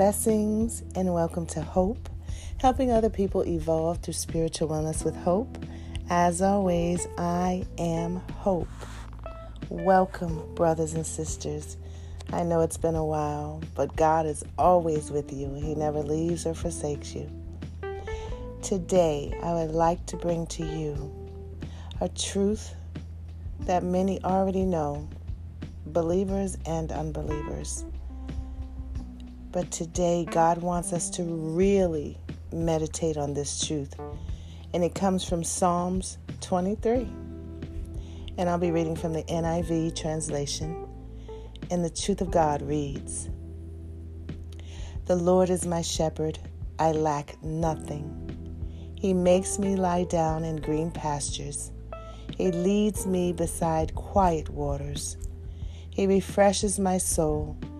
Blessings and welcome to Hope, helping other people evolve through spiritual wellness with hope. As always, I am Hope. Welcome, brothers and sisters. I know it's been a while, but God is always with you. He never leaves or forsakes you. Today, I would like to bring to you a truth that many already know, believers and unbelievers. But today, God wants us to really meditate on this truth. And it comes from Psalms 23. And I'll be reading from the NIV translation. And the truth of God reads The Lord is my shepherd, I lack nothing. He makes me lie down in green pastures. He leads me beside quiet waters. He refreshes my soul.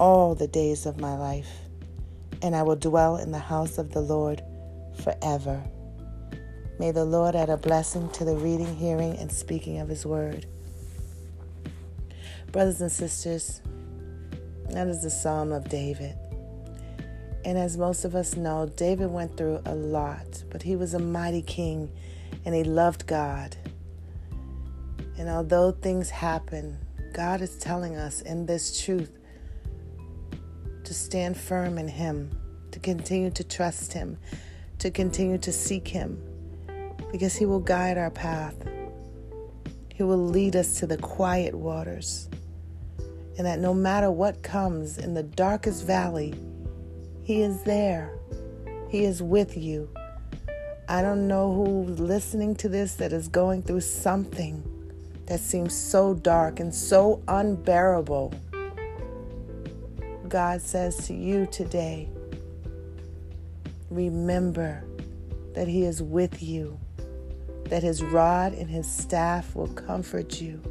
all the days of my life, and I will dwell in the house of the Lord forever. May the Lord add a blessing to the reading, hearing, and speaking of His word. Brothers and sisters, that is the Psalm of David. And as most of us know, David went through a lot, but he was a mighty king and he loved God. And although things happen, God is telling us in this truth to stand firm in Him, to continue to trust Him, to continue to seek Him, because He will guide our path. He will lead us to the quiet waters. And that no matter what comes in the darkest valley, He is there. He is with you. I don't know who's listening to this that is going through something that seems so dark and so unbearable. God says to you today, remember that He is with you, that His rod and His staff will comfort you,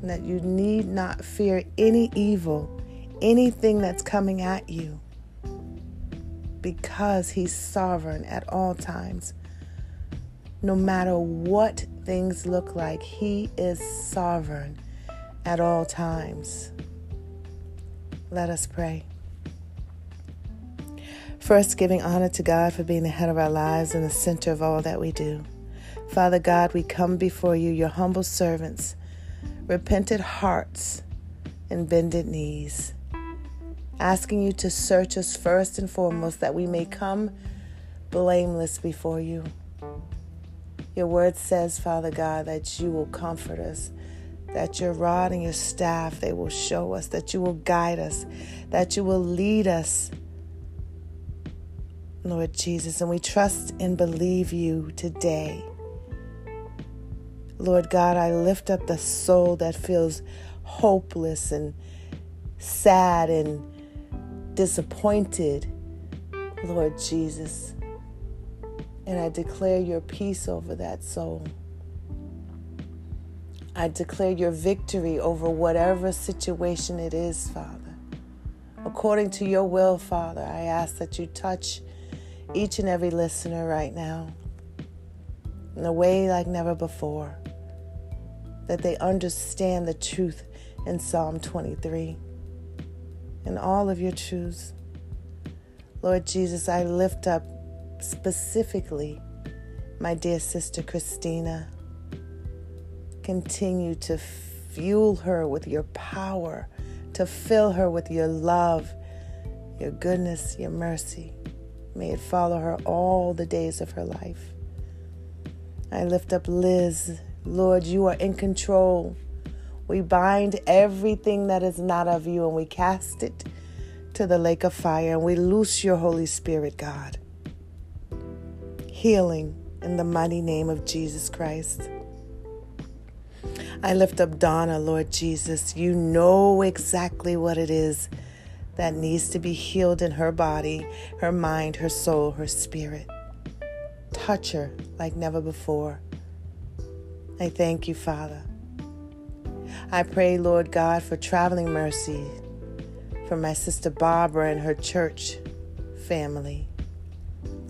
and that you need not fear any evil, anything that's coming at you, because He's sovereign at all times. No matter what things look like, He is sovereign at all times. Let us pray. First, giving honor to God for being the head of our lives and the center of all that we do. Father God, we come before you, your humble servants, repentant hearts and bended knees, asking you to search us first and foremost that we may come blameless before you. Your word says, Father God, that you will comfort us that your rod and your staff they will show us that you will guide us that you will lead us lord jesus. And we trust and believe you today. Lord god i lift up the soul that feels hopeless and sad and disappointed lord jesus. And i declare your peace over that soul I declare your victory over whatever situation it is, Father. According to your will, Father, I ask that you touch each and every listener right now in a way like never before, that they understand the truth in Psalm 23 and all of your truths. Lord Jesus, I lift up specifically my dear sister Christina continue to fuel her with your power, to fill her with your love, your goodness, your mercy. May it follow her all the days of her life. I lift up Liz. Lord, you are in control. We bind everything that is not of you and we cast it to the lake of fire and we loose your Holy Spirit, God. Healing in the mighty name of Jesus Christ. I lift up Donna, Lord Jesus. You know exactly what it is that needs to be healed in her body, her mind, her soul, her spirit. Touch her like never before. I thank you, Father. I pray, Lord God, for traveling mercy for my sister Barbara and her church family.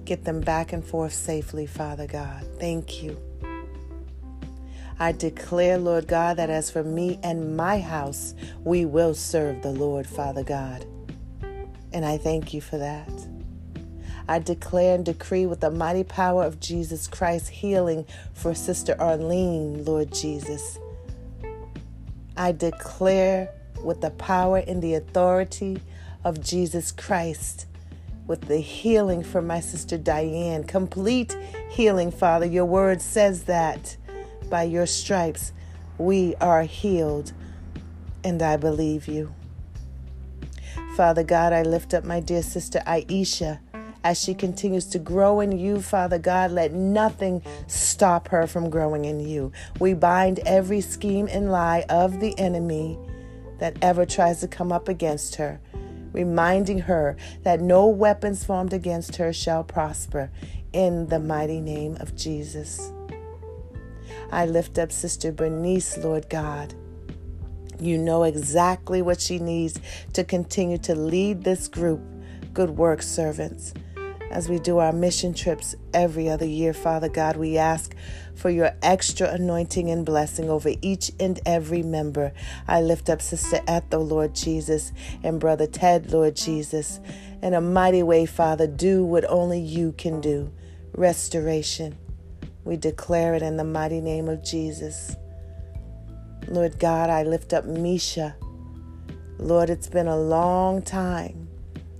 Get them back and forth safely, Father God. Thank you. I declare, Lord God, that as for me and my house, we will serve the Lord, Father God. And I thank you for that. I declare and decree with the mighty power of Jesus Christ healing for Sister Arlene, Lord Jesus. I declare with the power and the authority of Jesus Christ with the healing for my sister Diane. Complete healing, Father. Your word says that by your stripes we are healed, and I believe you. Father God, I lift up my dear sister Aisha as she continues to grow in you, Father God. Let nothing stop her from growing in you. We bind every scheme and lie of the enemy that ever tries to come up against her, reminding her that no weapons formed against her shall prosper in the mighty name of Jesus. I lift up Sister Bernice, Lord God. You know exactly what she needs to continue to lead this group, Good Work Servants. As we do our mission trips every other year, Father God, we ask for your extra anointing and blessing over each and every member. I lift up Sister Ethel, Lord Jesus, and Brother Ted, Lord Jesus. In a mighty way, Father, do what only you can do restoration we declare it in the mighty name of Jesus. Lord God, I lift up Misha. Lord, it's been a long time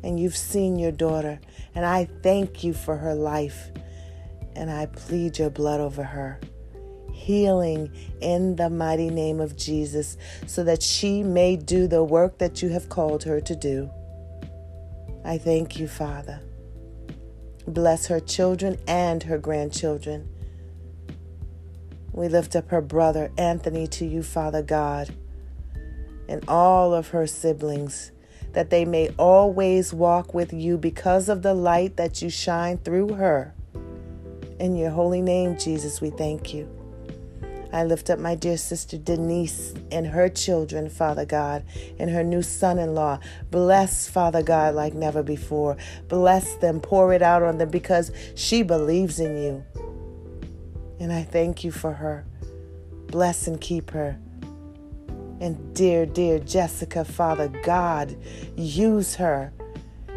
and you've seen your daughter, and I thank you for her life and I plead your blood over her. Healing in the mighty name of Jesus so that she may do the work that you have called her to do. I thank you, Father. Bless her children and her grandchildren. We lift up her brother Anthony to you, Father God, and all of her siblings, that they may always walk with you because of the light that you shine through her. In your holy name, Jesus, we thank you. I lift up my dear sister Denise and her children, Father God, and her new son in law. Bless, Father God, like never before. Bless them, pour it out on them because she believes in you. And I thank you for her. Bless and keep her. And dear, dear Jessica, Father God, use her.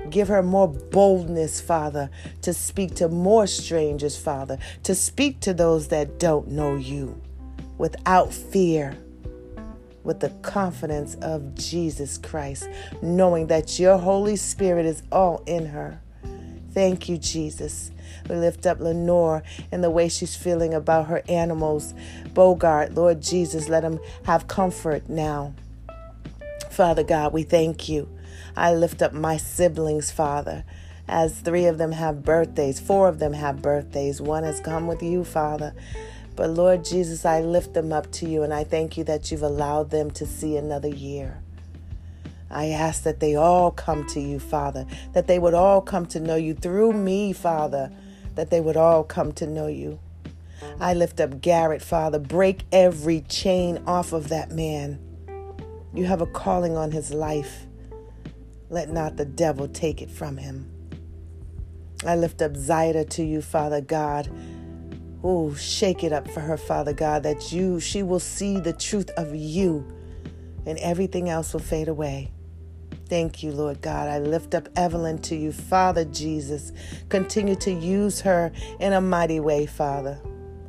Give her more boldness, Father, to speak to more strangers, Father, to speak to those that don't know you without fear, with the confidence of Jesus Christ, knowing that your Holy Spirit is all in her. Thank you, Jesus. We lift up Lenore and the way she's feeling about her animals. Bogart, Lord Jesus, let him have comfort now. Father God, we thank you. I lift up my siblings, Father, as three of them have birthdays. Four of them have birthdays. One has come with you, Father. But Lord Jesus, I lift them up to you and I thank you that you've allowed them to see another year. I ask that they all come to you, Father, that they would all come to know you through me, Father that they would all come to know you. I lift up Garrett, Father. Break every chain off of that man. You have a calling on his life. Let not the devil take it from him. I lift up Zaida to you, Father God. Oh, shake it up for her, Father God, that you she will see the truth of you and everything else will fade away. Thank you, Lord God. I lift up Evelyn to you, Father Jesus. Continue to use her in a mighty way, Father.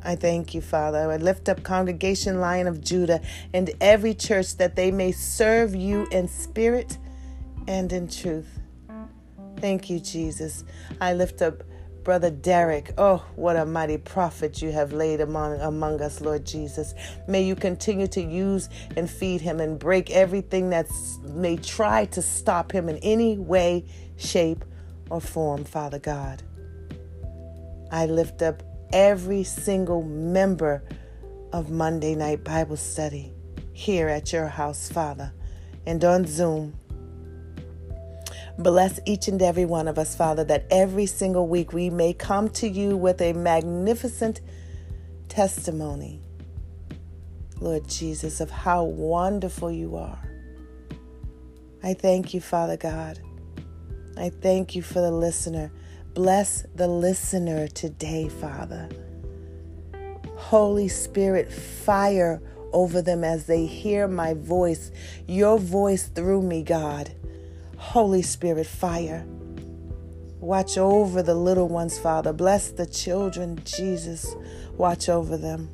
I thank you, Father. I lift up Congregation Lion of Judah and every church that they may serve you in spirit and in truth. Thank you, Jesus. I lift up Brother Derek, oh, what a mighty prophet you have laid among, among us, Lord Jesus. May you continue to use and feed him and break everything that may try to stop him in any way, shape, or form, Father God. I lift up every single member of Monday Night Bible Study here at your house, Father, and on Zoom. Bless each and every one of us, Father, that every single week we may come to you with a magnificent testimony, Lord Jesus, of how wonderful you are. I thank you, Father God. I thank you for the listener. Bless the listener today, Father. Holy Spirit, fire over them as they hear my voice, your voice through me, God. Holy Spirit, fire. Watch over the little ones, Father. Bless the children, Jesus. Watch over them.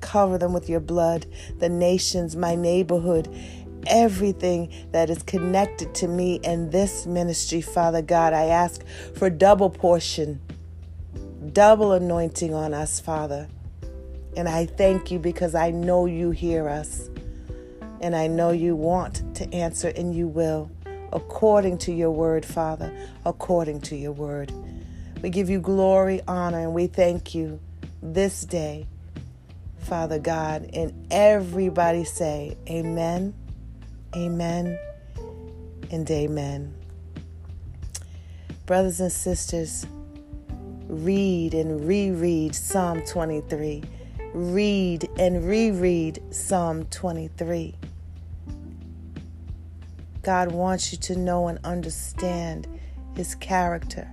Cover them with your blood, the nations, my neighborhood, everything that is connected to me and this ministry, Father God. I ask for double portion, double anointing on us, Father. And I thank you because I know you hear us. And I know you want to answer, and you will, according to your word, Father, according to your word. We give you glory, honor, and we thank you this day, Father God. And everybody say, Amen, Amen, and Amen. Brothers and sisters, read and reread Psalm 23 read and reread Psalm 23. God wants you to know and understand His character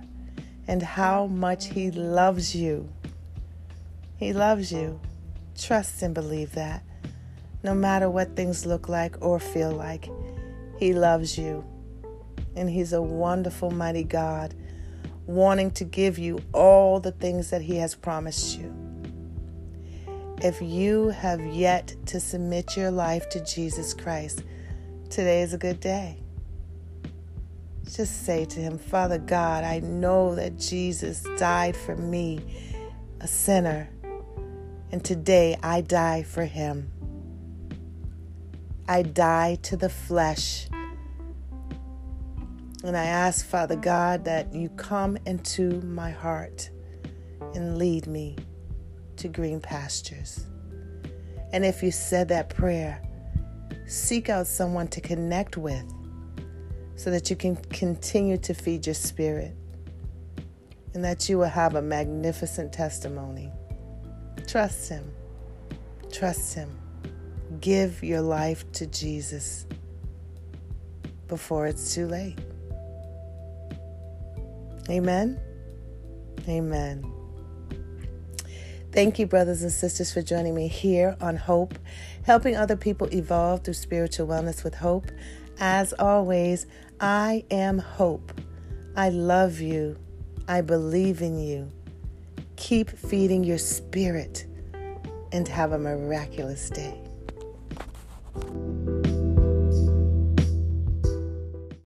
and how much He loves you. He loves you. Trust and believe that. No matter what things look like or feel like, He loves you. And He's a wonderful, mighty God, wanting to give you all the things that He has promised you. If you have yet to submit your life to Jesus Christ, today is a good day. Just say to Him, Father God, I know that Jesus died for me, a sinner, and today I die for Him. I die to the flesh. And I ask, Father God, that you come into my heart and lead me to green pastures. And if you said that prayer, seek out someone to connect with so that you can continue to feed your spirit and that you will have a magnificent testimony. Trust Him. Trust Him. Give your life to Jesus before it's too late. Amen. Amen. Thank you, brothers and sisters, for joining me here on Hope, helping other people evolve through spiritual wellness with hope. As always, I am Hope. I love you. I believe in you. Keep feeding your spirit and have a miraculous day.